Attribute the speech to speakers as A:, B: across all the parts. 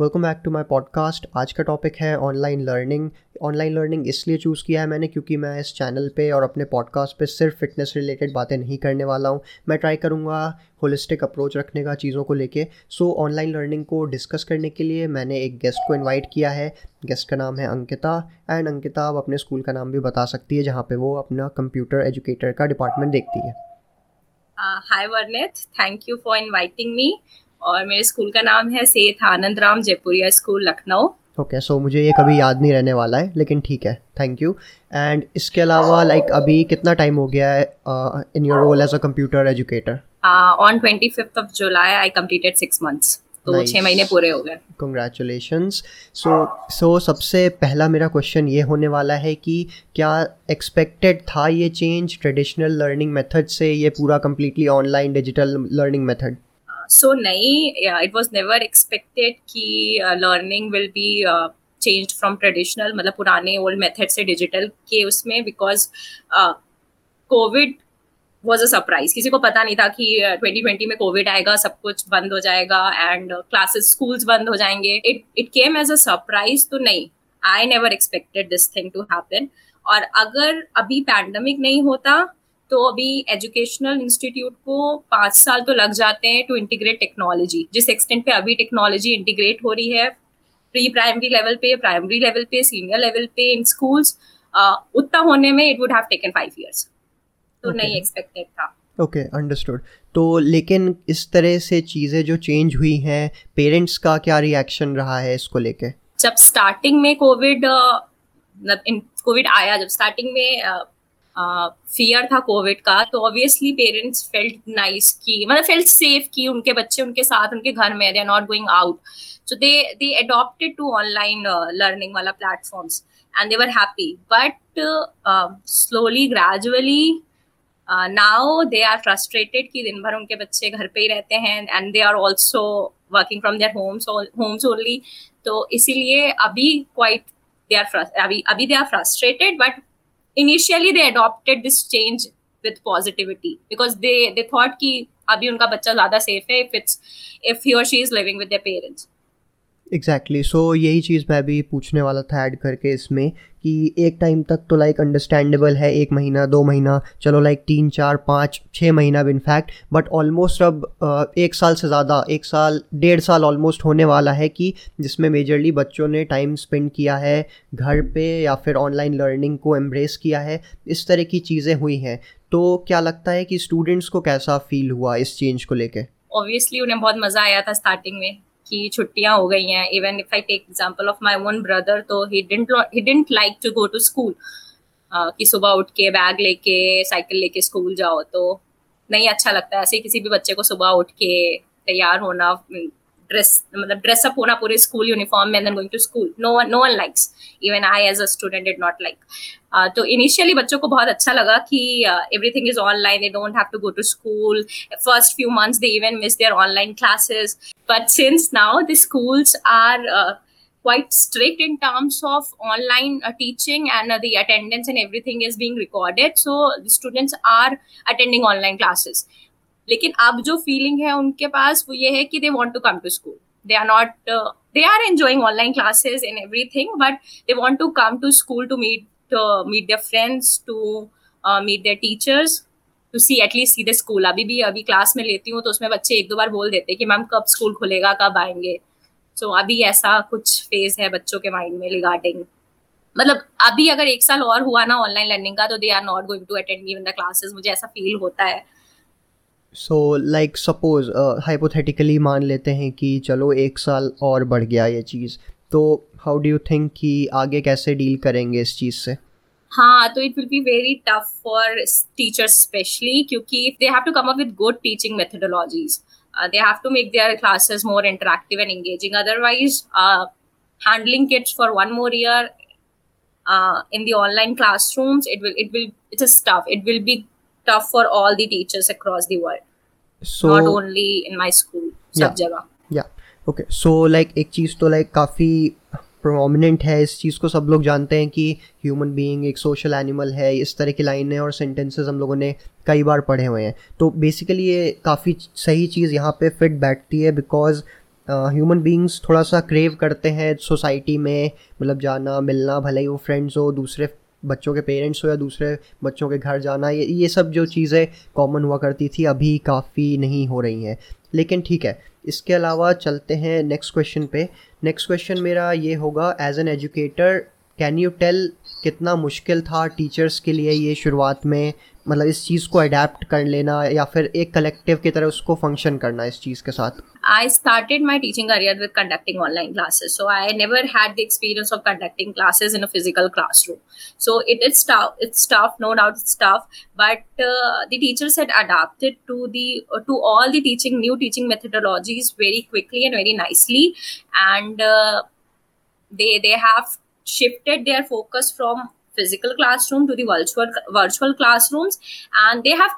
A: Welcome back to my podcast आज का topic है ऑनलाइन लर्निंग ऑनलाइन लर्निंग इसलिए चूज़ किया है मैंने क्योंकि मैं इस चैनल पे और अपने पॉडकास्ट पे सिर्फ़ फिटनेस रिलेटेड बातें नहीं करने वाला हूँ। मैं ट्राई करूँगा होलिस्टिक अप्रोच रखने का चीज़ों को लेके। सो ऑनलाइन लर्निंग को डिस्कस करने के लिए मैंने एक गेस्ट को इनवाइट किया है। गेस्ट का नाम है अंकिता एंड अंकिता अब अपने स्कूल का नाम भी बता सकती है जहाँ पर वो अपना कंप्यूटर एजुकेटर का डिपार्टमेंट देखती है।
B: Hi Varnit thank you for inviting me और मेरे स्कूल का नाम है Seth Anand Ram Jaipuria school Lucknow.
A: Okay so मुझे ये कभी याद नहीं रहने वाला है लेकिन ठीक है थैंक यू एंड इसके अलावा लाइक like, अभी कितना टाइम हो गया है in your role as a computer educator
B: on twenty fifth of July I completed six months तो nice. छः महीने पूरे हो गए।
A: कंग्रेचुलेशंस सो सो सबसे पहला मेरा क्वेश्चन ये होने वाला है कि क्या एक्सपेक्टेड था ये चेंज ट्रेडिशनल लर्निंग मेथड से ये पूरा completely online digital learning method
B: so नहीं इट वॉज़ नेवर एक्सपेक्टेड कि learning will be change from traditional मतलब पुराने ओल्ड मेथड से डिजिटल के उसमें because COVID was a surprise किसी को पता नहीं था कि ट्वेंटी uh, ट्वेंटी में कोविड आएगा सब कुछ बंद हो जाएगा एंड क्लासेस स्कूल्स बंद हो जाएँगे। It it came as a surprise तो नहीं। I never expected this thing to happen और अगर अभी पैंडमिक नहीं होता तो अभी एजुकेशनल इंस्टीट्यूट को पाँच साल तो लग जाते हैं टू इंटीग्रेट टेक्नोलॉजी जिस एक्सटेंट पे अभी टेक्नोलॉजी इंटीग्रेट हो रही है प्री प्राइमरी लेवल पे प्राइमरी लेवल पे सीनियर लेवल पे इन स्कूल्स उतना होने में it would have taken five years तो okay. नहीं एक्सपेक्टेड था।
A: ओके okay, अंडरस्टूड तो लेकिन इस तरह से चीज़ें जो चेंज हुई हैं पेरेंट्स का क्या रिएक्शन रहा है इसको लेके?
B: जब स्टार्टिंग में कोविड कोविड आया जब स्टार्टिंग में फियर था कोविड का तो ऑब्वियसली पेरेंट्स फेल्ट नाइस की मतलब फेल्ट सेफ़ की उनके बच्चे उनके साथ, उनके घर में they are not going out so they they adopted to online learning वाला platforms and they were happy but slowly gradually now they are frustrated कि दिन भर उनके बच्चे घर पे ही रहते हैं and they are also working from their homes homes only तो इसीलिए अभी क्वाइट दे आर अभी अभी they are frustrated but initially they adopted this change with positivity because they they thought कि अभी उनका बच्चा ज़्यादा सेफ़ है if it's if he or she is living with their parents
A: exactly so यही चीज़ मैं भी पूछने वाला था ऐड करके इसमें कि एक टाइम तक तो लाइक अंडरस्टैंडेबल है, एक महीना, दो महीना, चलो लाइक तीन, चार, पाँच छः महीना भी इनफैक्ट बट ऑलमोस्ट अब एक साल से ज़्यादा, एक साल, डेढ़ साल ऑलमोस्ट होने वाला है कि जिसमें मेजरली बच्चों ने टाइम स्पेंड किया है घर पे या फिर ऑनलाइन लर्निंग को एम्ब्रेस किया है, इस तरह की चीज़ें हुई हैं। तो क्या लगता है कि स्टूडेंट्स को कैसा फील हुआ इस चेंज को लेके?
B: ऑब्वियसली उन्हें बहुत मज़ा आया था स्टार्टिंग में। कि छुट्टियाँ हो गई हैं. Even if I take example of my own brother तो he didn't he didn't like to go to school कि सुबह उठ के बैग लेके साइकिल लेके स्कूल जाओ. तो नहीं अच्छा लगता है. ऐसे किसी भी बच्चे को सुबह उठ के तैयार होना ड्रेस मतलब ड्रेसअप होना पूरे स्कूल यूनिफॉर्म में going to school no no one likes even I as a student did not like तो इनिशियली बच्चों को बहुत अच्छा लगा कि everything is online they don't have to go to school first few months they even miss their online classes but since now the schools are quite strict in terms of online uh, teaching and uh, the attendance and everything is being recorded so the students are attending online classes. लेकिन अब जो feeling है उनके पास वो ये है कि they want to come to school they are not they are enjoying online classes in everything but they want to come to school to meet meet their friends to meet their teachers to see at least see the school अभी भी अभी class में लेती हूँ तो उसमें बच्चे एक दो बार बोल देते हैं कि मैम कब स्कूल खुलेगा कब आएँगे? सो so, अभी ऐसा कुछ फ़ेज़ है बच्चों के माइंड में रिगार्डिंग मतलब अभी अगर एक साल और हुआ ना ऑनलाइन लर्निंग का तो they are not going to attend even the classes मुझे ऐसा फील होता है।
A: सो लाइक सपोज़ हाइपोथेटिकली मान लेते हैं कि चलो एक साल और बढ़ गया ये चीज़ तो हाउ डू यू थिंक कि आगे कैसे डील करेंगे इस चीज़ से?
B: हाँ तो it will be very tough for teacher specially क्योंकि they have to come up with good teaching methodologies they have to make their classes more interactive and engaging otherwise handling kids for one more year in the online classrooms it will it will it's tough it will be tough for all the teachers across the world so not only in my school सब जगह
A: या okay so like एक चीज़ तो like काफ़ी prominent है इस चीज़ को सब लोग जानते हैं कि ह्यूमन बीइंग एक सोशल एनिमल है इस तरह की लाइनें और सेंटेंसेस हम लोगों ने कई बार पढ़े हुए हैं। तो बेसिकली ये काफ़ी सही चीज़ यहाँ पे फिट बैठती है बिकॉज़ ह्यूमन बींग्स थोड़ा सा क्रेव करते हैं सोसाइटी में मतलब जाना मिलना भले ही वो फ्रेंड्स हो दूसरे बच्चों के पेरेंट्स हो या दूसरे बच्चों के घर जाना, ये ये सब जो चीज़ें कॉमन हुआ करती थी, अभी काफ़ी नहीं हो रही हैं। लेकिन ठीक है, इसके अलावा चलते हैं नेक्स्ट क्वेश्चन पे। नेक्स्ट क्वेश्चन मेरा ये होगा as an educator can you tell कितना मुश्किल था टीचर्स के लिए ये शुरुआत में मतलब इस चीज़ को अडेप्ट कर लेना या फिर एक कलेक्टिव की तरह उसको फ़ंक्शन करना इस चीज़ के साथ?
B: I started my teaching career with conducting online classes so I never had the experience of conducting classes in a physical classroom so it is it's tough no doubt it's tough but the teachers had adapted to the to all the teaching new teaching methodologies very quickly and very nicely and they they have shifted their focus from physical classroom to the virtual virtual classrooms and they have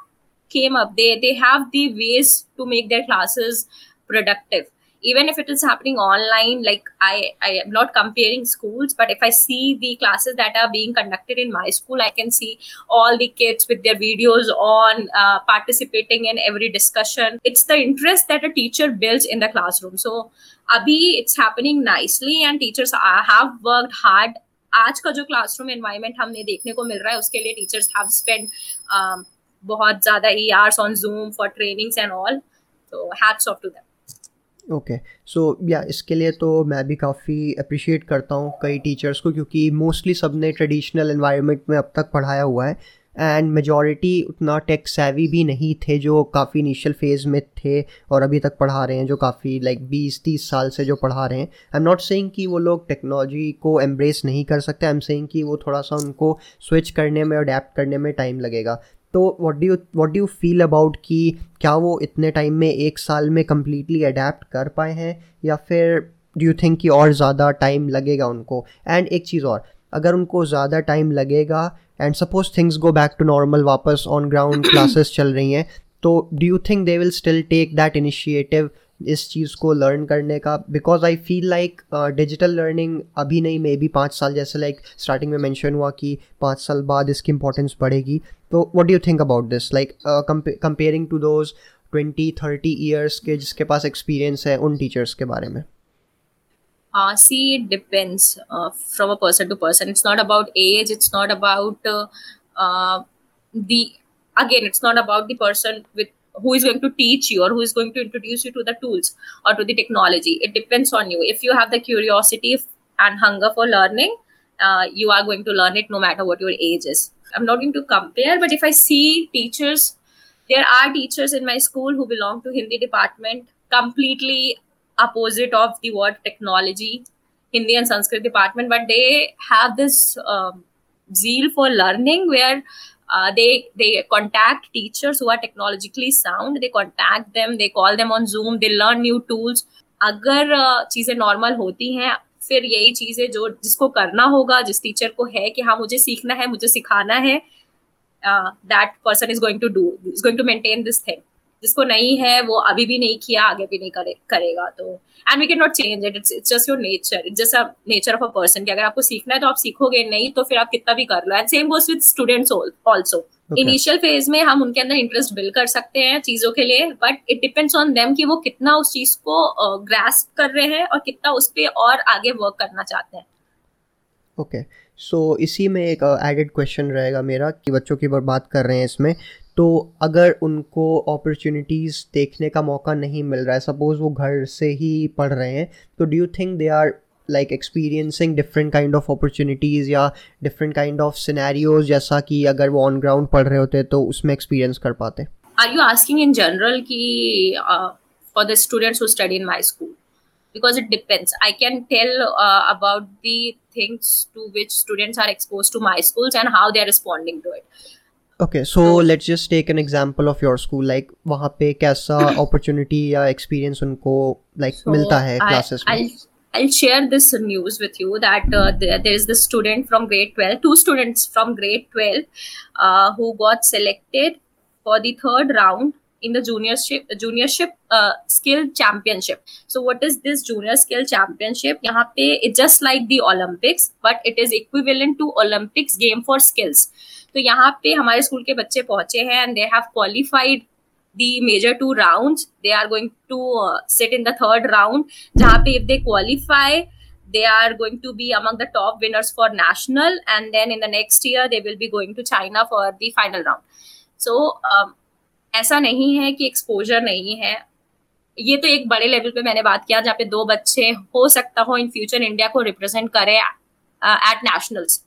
B: came up. They they have the ways to make their classes productive even if it is happening online like i i am not comparing schools but if i see the classes that are being conducted in my school i can see all the kids with their videos on uh, participating in every discussion it's the interest that a teacher builds in the classroom so abhi it's happening nicely and teachers are, have worked hard आज का जो classroom environment हमने देखने को मिल रहा है उसके लिए टीचर्स हैव स्पेंड बहुत ज़्यादा years on Zoom for trainings and all तो hats off to them
A: okay so या इसके लिए तो मैं भी काफ़ी अप्रिशिएट करता हूँ कई टीचर्स को क्योंकि मोस्टली सबने ट्रेडिशनल इन्वायरमेंट में अब तक पढ़ाया हुआ है एंड मेजॉरिटी उतना टेक सैवी भी नहीं थे जो काफ़ी इनिशियल फ़ेज़ में थे और अभी तक पढ़ा रहे हैं, जो काफ़ी लाइक बीस, तीस साल से जो पढ़ा रहे हैं। आई एम नॉट सेइंग कि वो लोग टेक्नोलॉजी को एम्ब्रेस नहीं कर सकते आई एम सेइंग कि वो थोड़ा सा उनको स्विच करने में अडेप्ट करने में टाइम लगेगा। तो what do you what do you feel about कि क्या वो इतने टाइम में एक साल में कम्प्लीटली अडेप्ट कर पाए हैं? या फिर डू यू थिंक कि और ज़्यादा टाइम लगेगा उनको? एंड एक चीज़ और अगर उनको ज़्यादा टाइम लगेगा and suppose things go back to normal वापस ऑन ग्राउंड क्लासेस चल रही हैं तो do you think they will still take that initiative इस चीज़ को लर्न करने का because I feel like digital learning अभी नहीं मे बी पाँच साल जैसे लाइक like, स्टार्टिंग में मैंशन हुआ कि पाँच साल बाद इसकी इंपॉर्टेंस बढ़ेगी। तो what you think about this like comparing to those twenty thirty years के जिसके पास एक्सपीरियंस है उन टीचर्स के बारे में?
B: Uh, see it depends uh, from a person to person. It's not about age it's not about uh, uh, the again it's not about the person with who is going to teach you or who is going to introduce you to the tools or to the technology. It depends on you. If you have the curiosity and hunger for learning uh, you are going to learn it no matter what your age is. I'm not going to compare but if i see teachers there are teachers in my school who belong to hindi department completely opposite of the word technology, Hindi and Sanskrit department, but they have this um, zeal for learning where uh, they they contact teachers who are technologically sound. They contact them, they call them on Zoom, they learn new tools. अगर uh, चीज़ें normal होती हैं फिर यही चीज़ें जो जिसको करना होगा जिस टीचर को है कि हाँ मुझे सीखना है मुझे सिखाना है that person is going to do is going to maintain this thing जिसको नहीं है वो अभी भी नहीं किया आगे भी नहीं करे करेगा तो and we can not change it it's it's just your nature it's just a nature of a person कि अगर आपको सीखना है तो आप सीखोगे नहीं तो फिर आप कितना भी कर लो. And same goes with students also initial phase में हम उनके अंदर इंटरेस्ट बिल्ड कर सकते हैं चीज़ों के लिए but it depends on them कि वो कितना उस चीज़ को ग्रास्प uh, कर रहे हैं और कितना उस पर और आगे वर्क करना चाहते हैं.
A: Okay okay. सो so, इसी में एक एडेड uh, क्वेश्चन रहेगा मेरा कि बच्चों की बात कर रहे हैं इसमें तो अगर उनको अपॉर्चुनिटीज़ देखने का मौका नहीं मिल रहा है सपोज़ वो घर से ही पढ़ रहे हैं तो do you think they are like experiencing different kind of opportunities या डिफरेंट काइंड ऑफ़ सिनेरियोज जैसा कि अगर वो ऑन ग्राउंड पढ़ रहे होते तो उसमें एक्सपीरियंस कर पाते?
B: Are you asking in general कि for the students who study in my school because it depends. I can tell uh, about the things to which students are exposed to my and how they are responding to it.
A: okay so let's just take an example of your school like वहाँ पे कैसा opportunity या experience उनको like like, so मिलता है classes में
B: I'll, I'll share this news with you that uh, there, there is this student from grade 12, two students from grade 12 uh, who got selected for the third round in the juniorship juniorship uh, skill championship so what is this junior skill championship yahan pe it's just like the olympics but it is equivalent to olympics game for skills तो यहाँ पे हमारे school के बच्चे पहुंचे हैं and they have qualified the major two rounds they are going to uh, sit in the third round jahan pe if they qualify they are going to be among the top winners for national and then in the next year they will be going to china for the final round so um, ऐसा नहीं है कि exposure नहीं है। ये तो एक बड़े लेवल पे मैंने बात किया जहाँ पे दो बच्चे हो सकता हो इन फ्यूचर इंडिया को रिप्रेजेंट करे एट नेशनल्स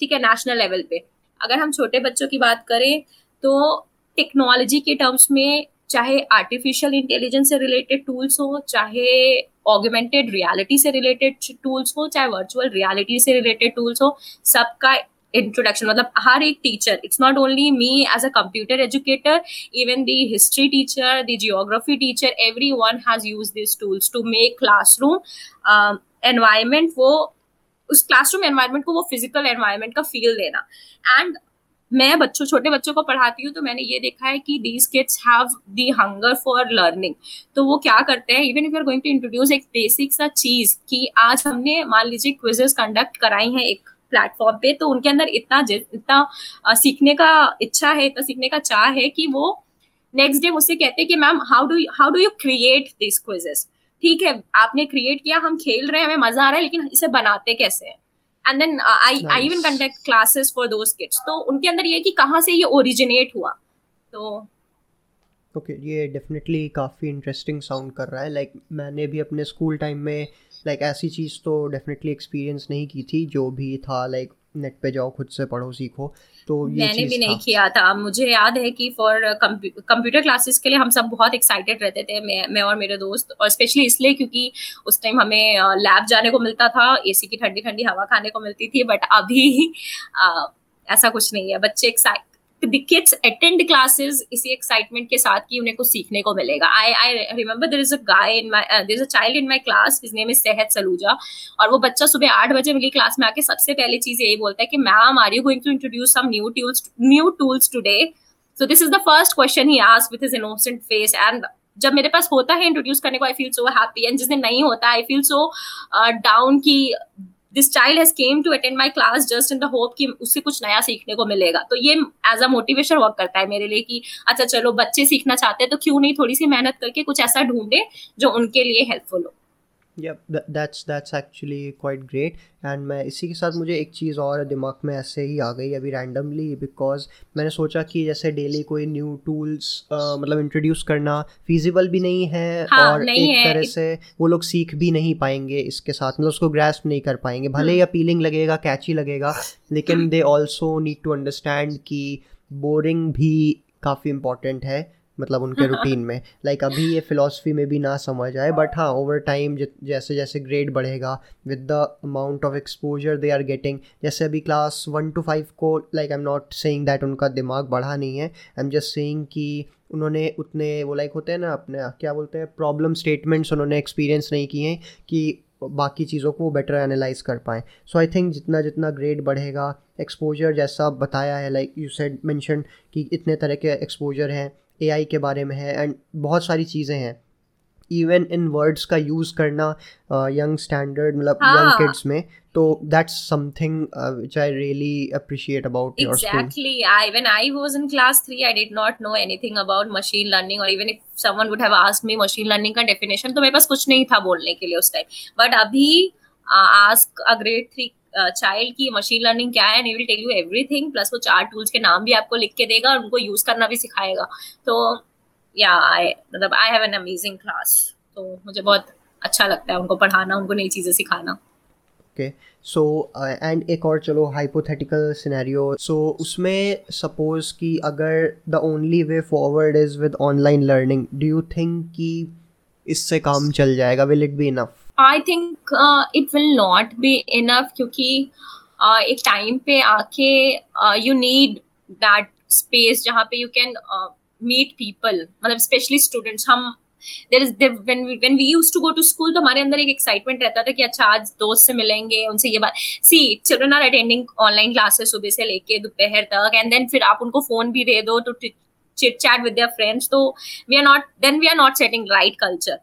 B: ठीक है नेशनल लेवल पे। अगर हम छोटे बच्चों की बात करें तो टेक्नोलॉजी के टर्म्स में चाहे आर्टिफिशियल इंटेलिजेंस से रिलेटेड टूल्स हो, चाहे ऑगमेंटेड रियलिटी से रिलेटेड टूल्स हो, चाहे वर्चुअल रियलिटी से रिलेटेड टूल्स हो, सबका इंट्रोडक्शन मतलब हर एक teacher it's not only me as a computer educator even the history teacher the geography teacher every one has use this tools to make classroom environment वो उस classroom environment को वो physical environment का feel देना। And मैं बच्चों, छोटे बच्चों को पढ़ाती हूँ तो मैंने ये देखा है कि these kids have the hunger for learning तो वो क्या करते हैं? Even if you are going to introduce एक बेसिक सा चीज़ कि आज हमने, मान लीजिए क्विजेस कंडक्ट कराई हैं एक प्लेटफॉर्म पे तो उनके अंदर इतना इतना सीखने का इच्छा है इतना सीखने का चाह है कि वो नेक्स्ट डे मुझसे कहते हैं कि ma'am how do how do you create this quizzes ठीक है आपने क्रिएट किया हम खेल रहे हैं हमें मज़ा आ रहा है लेकिन इसे बनाते कैसे हैं? And then I I even conduct classes for those kids तो उनके अंदर ये कि कहाँ से ये ओरिजिनेट हुआ? तो
A: ओके okay, ये डेफिनेटली काफ़ी इंटरेस्टिंग साउंड कर रहा है। लाइक like, मैंने भी अपने स्कूल टाइम में लाइक like, ऐसी चीज़ तो डेफिनेटली एक्सपीरियंस नहीं की थी जो भी था लाइक like, नेट पे जाओ खुद से पढ़ो सीखो। तो
B: ये मैंने भी नहीं किया था। मुझे याद है कि फॉर कंप्यूटर क्लासेस के लिए हम सब बहुत एक्साइटेड रहते थे मैं मैं और मेरे दोस्त और स्पेशली इसलिए क्योंकि उस टाइम हमें लैब जाने को मिलता था एसी की ठंडी ठंडी हवा खाने को मिलती थी बट अभी आ, ऐसा कुछ नहीं है। बच्चे the kids attend classes इसी excitement के साथ कि उन्हें कुछ सीखने को मिलेगा। I remember there is a guy in my uh, there is a child in my class his name is सेहत सलूजा और वो बच्चा सुबह आठ बजे मेरी क्लास में आके सबसे पहली चीज़ यही बोलता है कि ma'am are you going to introduce some new tools new tools today so this is the first question he ask with his innocent face and जब मेरे पास होता है इंट्रोड्यूस करने को I feel so happy and जिस दिन नहीं होता आई फील सो डाउन की this child has came to attend my class just in the hope कि उससे कुछ नया सीखने को मिलेगा। तो ये एज अ मोटिवेशन वर्क करता है मेरे लिए कि अच्छा चलो बच्चे सीखना चाहते हैं तो क्यों नहीं थोड़ी सी मेहनत करके कुछ ऐसा ढूंढे जो उनके लिए हेल्पफुल हो।
A: या that's that's actually quite great and मैं इसी के साथ मुझे एक चीज़ और दिमाग में ऐसे ही आ गई अभी रैंडमली बिकॉज़ मैंने सोचा कि जैसे डेली कोई न्यू टूल्स uh, मतलब इंट्रोड्यूस करना फिजिबल भी नहीं है हाँ, और नहीं एक है। तरह से वो लोग सीख भी नहीं पाएँगे इसके साथ मतलब उसको ग्रेस्प नहीं कर पाएँगे। भले ही अपीलिंग लगेगा कैची लगेगा लेकिन they also need to understand कि बोरिंग भी काफ़ी इंपॉर्टेंट है। मतलब उनके रूटीन में। लाइक like अभी ये फिलोसफी में भी ना समझ आए बट हाँ ओवर टाइम जैसे जैसे ग्रेड बढ़ेगा with the amount of exposure they are getting जैसे अभी क्लास वन टू फाइव को like I am not saying that उनका दिमाग बढ़ा नहीं है आई एम जस्ट सेइंग कि उन्होंने उतने वो लाइक होते हैं ना अपने क्या बोलते हैं प्रॉब्लम स्टेटमेंट्स उन्होंने एक्सपीरियंस नहीं किए हैं कि बाकी चीज़ों को वो बेटर एनालाइज कर पाएँ। सो आई थिंक जितना जितना ग्रेड बढ़ेगा एक्सपोजर जैसा बताया है लाइक यू सेड मैंशन कि इतने तरह के एक्सपोजर हैं। AI के बारे में है एंड बहुत सारी चीज़ें हैं। इवन इन वर्ड्स का यूज़ करना यंग स्टैंडर्ड मतलब यंग किड्स में तो that's something which I really appreciate about your school
B: exactly I when I was in class 3 I did not know anything about machine learning और even if someone would have asked me machine learning का definition तो मेरे पास कुछ नहीं था बोलने के लिए उस टाइम बट अभी आस्क अ ग्रेड 3 चाइल्ड की मशीन लर्निंग क्या है will tell you everything plus वो चार टूल्स के नाम भी आपको लिख के देगा और उनको यूज़ करना भी सिखाएगा। तो या आई मतलब I have an amazing class तो मुझे बहुत अच्छा लगता है उनको पढ़ाना, उनको नई चीज़ें सिखाना।
A: ओके सो एंड एक और चलो हाइपोथेटिकल सिनेरियो सो उसमें सपोज़ कि अगर the only way forward is with online learning do you think कि इससे काम चल जाएगा? Will it be enough
B: I think it will not be enough क्योंकि uh, एक टाइम पे आके यू नीड दैट स्पेस जहाँ पे यू कैन मीट पीपल मतलब स्पेशली स्टूडेंट्स हम there is we when we used to go to तो हमारे अंदर एक एक्साइटमेंट रहता था कि अच्छा आज दोस्त से मिलेंगे उनसे ये बात। See children are attending online classes सुबह से लेके दोपहर तक एंड देन फिर आप उनको फ़ोन भी दे दो तो chit chat with their friends तो we are not then we are not setting right culture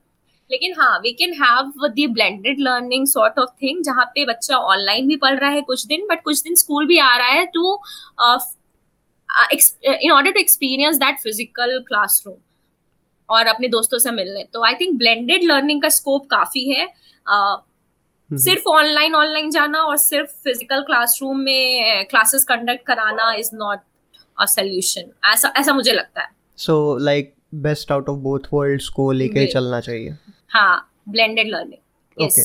B: लेकिन हाँ we can have the blended learning sort of thing जहाँ पे बच्चा ऑनलाइन भी पढ़ रहा है कुछ दिन बट कुछ दिन स्कूल भी आ रहा है to in order to experience that physical classroom और अपने दोस्तों से मिलने। तो आई थिंक ब्लेंडेड लर्निंग का स्कोप काफ़ी है। Uh, सिर्फ़ ऑनलाइन ऑनलाइन जाना और सिर्फ़ फ़िज़िकल क्लासरूम में क्लासेस कंडक्ट कराना इज़ नॉट अ सोल्यूशन ऐसा ऐसा मुझे लगता है।
A: So like best out of both worlds को लेके चलना चाहिए।
B: हाँ ब्लेंडेड लर्निंग
A: ओके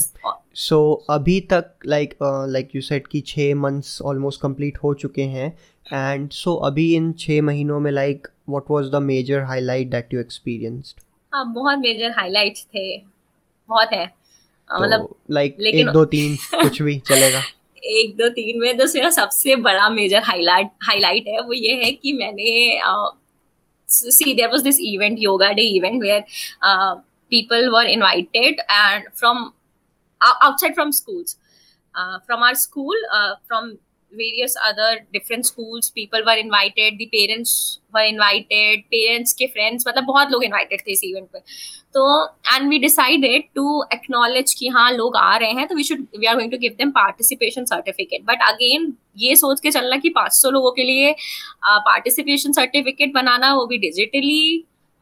A: सो अभी तक लाइक लाइक यू सेड कि छः मंथ्स ऑलमोस्ट कंप्लीट हो चुके हैं एंड सो so, अभी इन छः महीनों में like what was the major highlight that you experienced
B: हाँ बहुत मेजर हाईलाइट्स थे. बहुत है. तो मतलब
A: लाइक एक दो तीन कुछ भी चलेगा?
B: एक दो तीन में तो मेरा सबसे बड़ा मेजर हाईलाइट हाईलाइट है वो ये है कि मैंने see there was this event yoga day event where people were invited and from outside from schools uh, from our school uh, from various other different schools people were invited the parents were invited parents के friends मतलब बहुत लोग invited थे इस event पे तो and we decided to acknowledge कि हाँ लोग आ रहे हैं तो we should we are going to give them participation certificate but again ये सोच के चलना कि 500 लोगों के लिए participation certificate बनाना वो भी digitally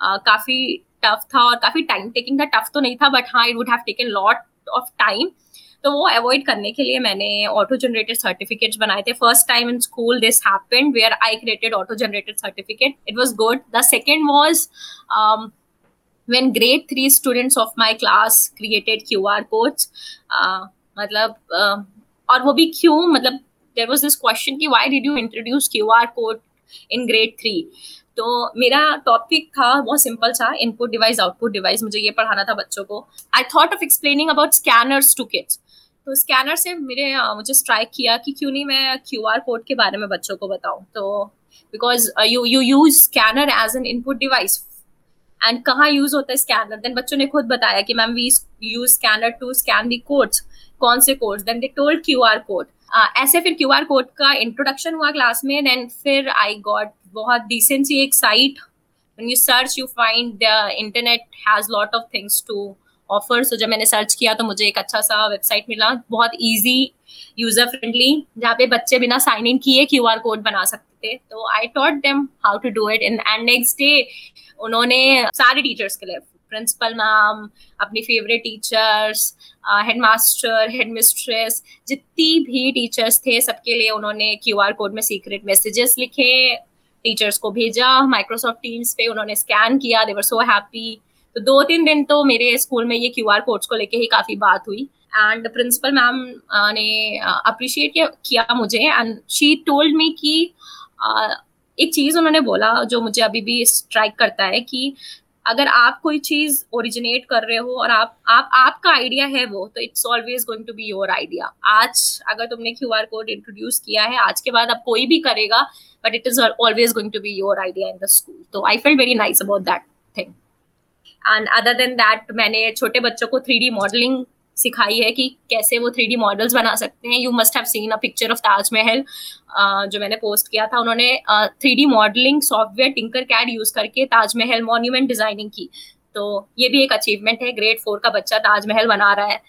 B: uh, काफ़ी टफ था और काफ़ी टाइम टेकिंग था। टफ तो नहीं था बट हाँ it would have taken lot of time तो वो अवॉइड करने के लिए मैंने ऑटो जनरेटेड सर्टिफिकेट्स बनाए थे। First time in school this happened where I created auto generated certificate it was good the second was when grade 3 students of my class created QR codes. Uh, मतलब uh, और वो भी क्यों? मतलब there was this question कि why did you introduce QR code in grade 3 तो मेरा topic था, बहुत सिंपल था इनपुट डिवाइस आउटपुट डिवाइस मुझे ये पढ़ाना था बच्चों को। I thought of explaining about scanners to kids तो स्कैनर से मेरे मुझे स्ट्राइक किया कि क्यों नहीं मैं क्यू आर कोड के बारे में बच्चों को बताऊँ। तो because you you use scanner as an input device and कहाँ यूज़ होता है स्कैनर देन बच्चों ने खुद बताया कि ma'am we use scanner to scan the codes कौन से codes then they told Q R code ऐसे फिर क्यू आर कोड का इंट्रोडक्शन हुआ क्लास में देन फिर आई गॉट बहुत डिसेंट सी एक site when you search, you find the internet has lot of things to offer so जब मैंने सर्च किया तो मुझे एक अच्छा सा वेबसाइट मिला, बहुत ईजी यूज़र फ्रेंडली जहाँ पे बच्चे बिना साइन इन किए क्यू आर कोड बना सकते थे। तो I taught them how to do it in and next day उन्होंने सारे टीचर्स के लिए प्रिंसिपल मैम अपनी favourite teachers head master head mistress जितनी भी टीचर्स थे, सबके लिए उन्होंने क्यू आर कोड में सीक्रेट मैसेजेस लिखे टीचर्स को भेजा माइक्रोसॉफ्ट टीम्स पे उन्होंने स्कैन किया देवर सो हैप्पी तो दो तीन दिन तो मेरे स्कूल में ये क्यू आर कोड्स को लेके ही काफ़ी बात हुई. एंड प्रिंसिपल मैम ने अप्रिशिएट किया मुझे एंड शी टोल्ड मी कि एक चीज़ उन्होंने बोला, जो मुझे अभी भी स्ट्राइक करता है कि अगर आप कोई चीज़ ओरिजिनेट कर रहे हो और आप आप, आपका आइडिया है वो तो it's always going to be your idea आज अगर तुमने क्यू आर कोड इंट्रोड्यूस किया है, आज के बाद अब कोई भी करेगा but it is always going to be your idea in the school तो I feel very nice about that thing and other than that मैंने छोटे बच्चों को थ्री डी मॉडलिंग सिखाई है कि कैसे वो थ्री मॉडल्स बना सकते हैं। You must have seen a picture of Taj Mahal जो मैंने पोस्ट किया था। उन्होंने three modelling software Tinker CAD use करके ताजमहल मॉन्यूमेंट डिज़ाइनिंग की। तो ये भी एक अचीवमेंट है। ग्रेड फोर का बच्चा ताजमहल बना रहा है।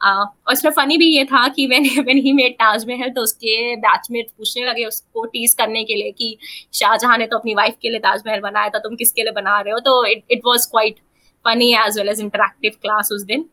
B: uh, और इसमें फनी भी ये था कि when when he made Taj Mahal तो उसके बैचमेट पूछने लगे उसको टीज करने के लिए कि शाहजहां ने तो अपनी वाइफ के लिए ताजमहल बनाया था तुम किसके लिए बना रहे हो? तो it it was quite funny as well as interactive class उस दिन।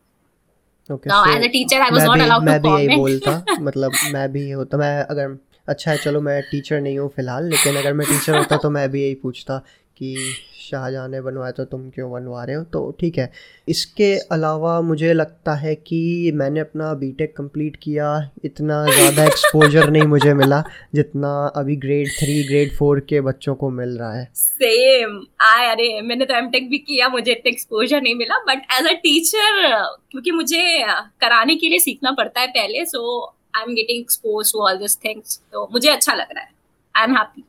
A: Okay, now so as a teacher I was not allowed मैं भी यही बोलता मतलब मैं भी होता मैं अगर अच्छा है चलो मैं टीचर नहीं हूँ फ़िलहाल लेकिन अगर मैं टीचर होता तो मैं भी यही पूछता कि शाहजहाँ ने बनवाया तो तुम क्यों बनवा रहे हो? तो ठीक है। इसके अलावा मुझे लगता है कि मैंने अपना बीटेक कंप्लीट किया इतना ज़्यादा एक्सपोजर नहीं मुझे मिला जितना अभी ग्रेड थ्री ग्रेड फोर के बच्चों को मिल रहा है।
B: सेम आए अरे मैंने तो एमटेक भी किया मुझे इतना एक्सपोजर नहीं मिला बट एज अ टीचर क्योंकि मुझे कराने के लिए सीखना पड़ता है पहले so I am getting expose to all this things तो मुझे अच्छा लग रहा है। I am happy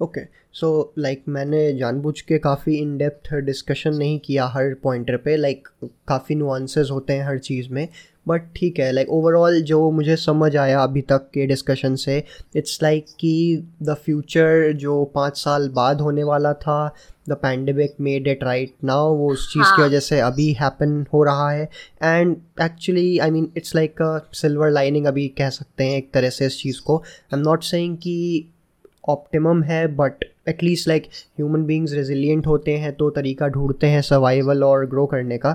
A: okay so like मैंने जानबूझ के काफ़ी इन डेप्थ डिस्कशन नहीं किया हर पॉइंटर पे लाइक like, काफ़ी नुआंसेस होते हैं हर चीज़ में। बट ठीक है लाइक like, ओवरऑल जो मुझे समझ आया अभी तक के डिस्कशन से इट्स लाइक like कि द फ्यूचर जो पाँच साल बाद होने वाला था the pandemic made it right now वो उस चीज़ हाँ. की वजह से अभी हैपन हो रहा है। And actually I mean it's like a silver lining अभी कह सकते हैं एक तरह से इस चीज़ को। आई एम नॉट सेइंग कि ऑप्टिमम है but at least like human beings resilient होते हैं तो तरीका ढूंढते हैं सर्वाइवल और ग्रो करने का।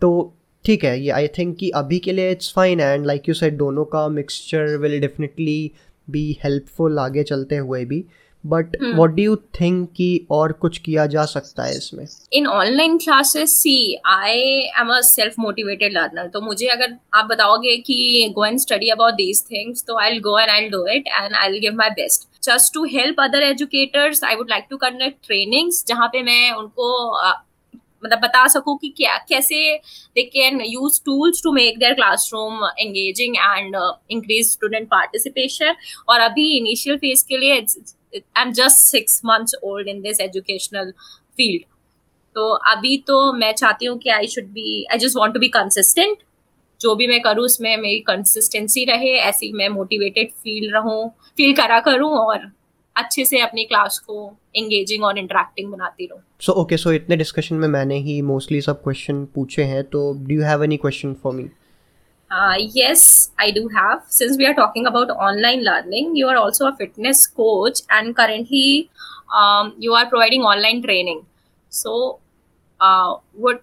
A: तो ठीक है ये आई थिंक कि अभी के लिए it's fine and like you said दोनों का mixture will definitely be helpful आगे चलते हुए भी। But what do you think कि और कुछ किया जा सकता है इसमें?
B: In online classes see I am a self motivated learner तो मुझे अगर आप बताओगे कि go and study about these things तो I go and I do it and I give my best just to help other educators I would like to conduct trainings जहाँ पे मैं उनको मतलब बता सकूँ कि क्या, कैसे they can use tools to make their classroom engaging and increase student participation और अभी इनिशियल फ़ेज़ के लिए I am just six months old in this educational field तो अभी तो मैं चाहती हूँ कि I should be I just want to be consistent जो भी मैं करूँ उसमें मेरी कंसिस्टेंसी रहे ऐसी मैं मोटिवेटेड फील रहूँ फील करा करूँ और अच्छे से अपनी क्लास को एंगेजिंग और इंटरेक्टिंग बनाती रहूँ।
A: सो ओके सो इतने डिस्कशन में मैंने ही मोस्टली सब क्वेश्चन पूछे हैं तो do you have any question for
B: me yes I do have since we are talking about online learning you are also a fitness coach and currently you are providing online training so would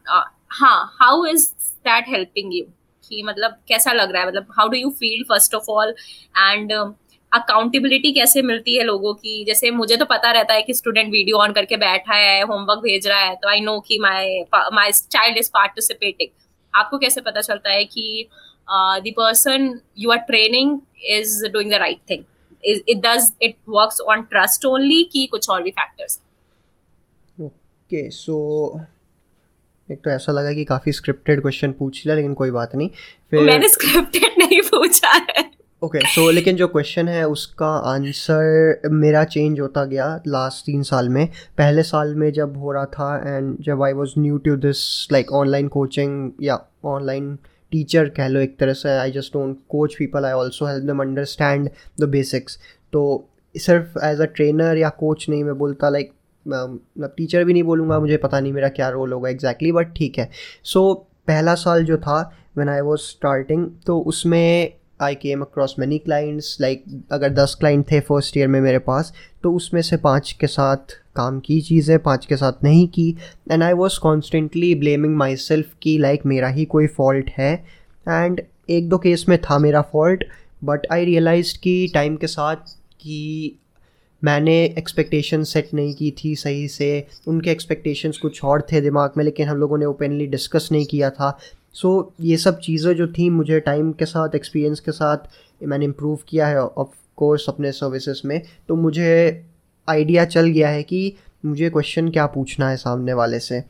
B: how is that helping you कि मतलब कैसा लग रहा है? मतलब how do you feel first of all and accountability कैसे मिलती है लोगों की? जैसे मुझे तो पता रहता है कि स्टूडेंट वीडियो ऑन करके बैठा है होमवर्क भेज रहा है तो आई नो कि my my child is participating आपको कैसे पता चलता है कि the person you are training is doing the right thing it does it works on trust only कि कुछ और भी फैक्टर्स
A: ओके सो एक तो ऐसा लगा कि काफ़ी स्क्रिप्टेड क्वेश्चन पूछ लिया लेकिन कोई बात नहीं।
B: फिर मैंने स्क्रिप्टेड नहीं पूछा है।
A: ओके okay, सो so, लेकिन जो क्वेश्चन है उसका आंसर मेरा चेंज होता गया लास्ट तीन साल में। पहले साल में जब हो रहा था एंड जब I was new to this like online coaching या ऑनलाइन टीचर कह लो एक तरह से I just don't coach people I also help them understand the basics तो सिर्फ़ एज अ ट्रेनर या कोच नहीं मैं बोलता लाइक मतलब टीचर भी नहीं बोलूँगा मुझे पता नहीं मेरा क्या रोल होगा एग्जैक्टली बट ठीक है। सो so, पहला साल जो था व्हेन आई वाज स्टार्टिंग तो उसमें I came across many clients like अगर दस क्लाइंट थे फ़र्स्ट ईयर में मेरे पास तो उसमें से पाँच के साथ काम की चीज़ें पाँच के साथ नहीं की। And I was constantly blaming myself कि लाइक मेरा ही कोई फॉल्ट है। एंड एक दो केस में था मेरा फॉल्ट बट आई रियलाइज़ कि टाइम के साथ कि मैंने एक्सपेक्टेशन सेट नहीं की थी सही से। उनके एक्सपेक्टेशंस कुछ और थे दिमाग में लेकिन हम लोगों ने ओपनली डिस्कस नहीं किया था। सो so, ये सब चीज़ें जो थी मुझे टाइम के साथ एक्सपीरियंस के साथ मैंने इम्प्रूव किया है ऑफ़ कोर्स अपने सर्विसेज़ में। तो मुझे आइडिया चल गया है कि मुझे क्वेश्चन क्या पूछना है सामने वाले से।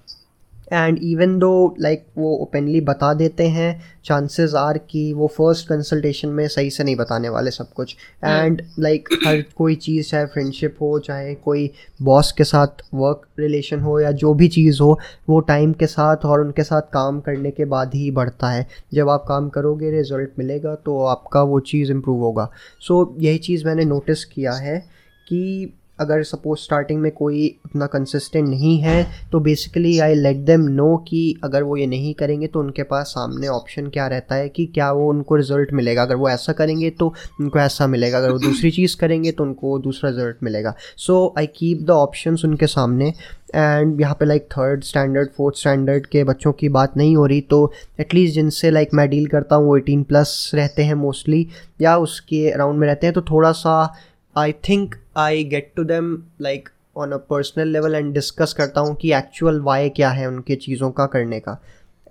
A: एंड इवन दो लाइक वो ओपनली बता देते हैं चांसेस आर कि वो फ़र्स्ट कंसल्टेशन में सही से नहीं बताने वाले सब कुछ। एंड लाइक like, हर कोई चीज़ चाहे फ्रेंडशिप हो चाहे कोई बॉस के साथ वर्क रिलेशन हो या जो भी चीज़ हो वो टाइम के साथ और उनके साथ काम करने के बाद ही बढ़ता है। जब आप काम करोगे रिज़ल्ट मिलेगा तो आपका वो चीज़ इम्प्रूव होगा। सो so, यही चीज़ मैंने नोटिस किया है कि अगर सपोज़ स्टार्टिंग में कोई उतना कंसिस्टेंट नहीं है तो basically I let them know कि अगर वो ये नहीं करेंगे तो उनके पास सामने ऑप्शन क्या रहता है कि क्या वो उनको रिज़ल्ट मिलेगा। अगर वो ऐसा करेंगे तो उनको ऐसा मिलेगा। अगर वो दूसरी चीज़ करेंगे तो उनको दूसरा रिज़ल्ट मिलेगा। So I keep the option उनके सामने एंड यहाँ पे like third standard fourth standard के बच्चों की बात नहीं हो रही तो एटलीस्ट जिनसे लाइक मैं डील करता हूँ, वो एटीन प्लस रहते हैं मोस्टली या उसके अराउंड में रहते हैं तो थोड़ा सा I think I get to them like on a personal level and discuss करता हूँ कि एक्चुअल वाई क्या है उनके चीज़ों का करने का।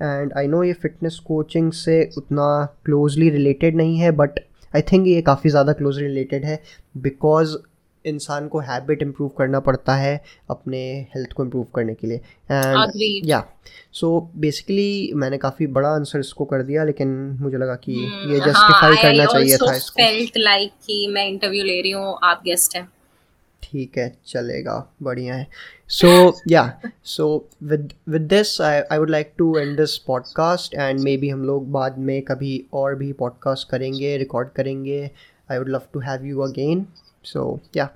A: एंड आई नो ये फिटनेस कोचिंग से उतना क्लोजली रिलेटेड नहीं है बट आई थिंक ये काफ़ी ज़्यादा क्लोजली रिलेटेड है बिकॉज़ इंसान को हैबिट इम्प्रूव करना पड़ता है अपने हेल्थ को इम्प्रूव करने के लिए। एंड या सो बेसिकली मैंने काफ़ी बड़ा आंसर इसको कर दिया लेकिन मुझे लगा कि hmm, ये जस्टिफाई हाँ, करना चाहिए था इसको।
B: लाइक कि मैं इंटरव्यू ले रही हूँ आप गेस्ट हैं।
A: ठीक है चलेगा बढ़िया है। So yeah so with with this I I would like to and this podcast and maybe हम लोग बाद में कभी और भी पॉडकास्ट करेंगे रिकॉर्ड करेंगे। I would love to have you again so yeah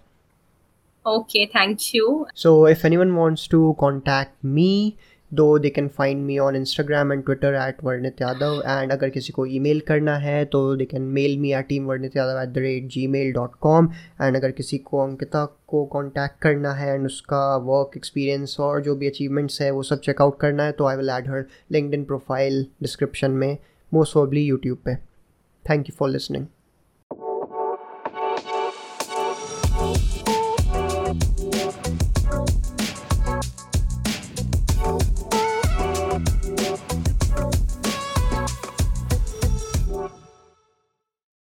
B: okay thank you
A: so if anyone wants to contact me, though they can find me on Instagram and Twitter at Varnit Yadav and अगर किसी को email करना है तो they can mail me at team Varnit Yadav at the rate gmail dot com and अगर किसी को अंकिता को कॉन्टैक्ट करना है एंड उसका वर्क एक्सपीरियंस और जो भी अचीवमेंट्स है, वो सब चेकआउट करना है तो I will add her linked profile description में मोस्ट ऑबली यूट्यूब पे. Thank you for listening